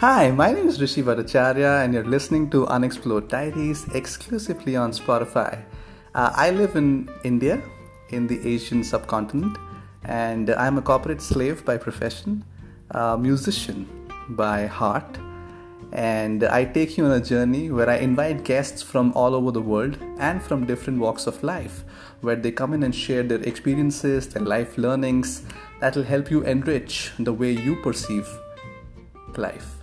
Hi, my name is Rishi Bhattacharya, and you're listening to Unexplored Diaries exclusively on Spotify. Uh, I live in India, in the Asian subcontinent, and I'm a corporate slave by profession, a musician by heart, and I take you on a journey where I invite guests from all over the world and from different walks of life, where they come in and share their experiences, their life learnings that will help you enrich the way you perceive life.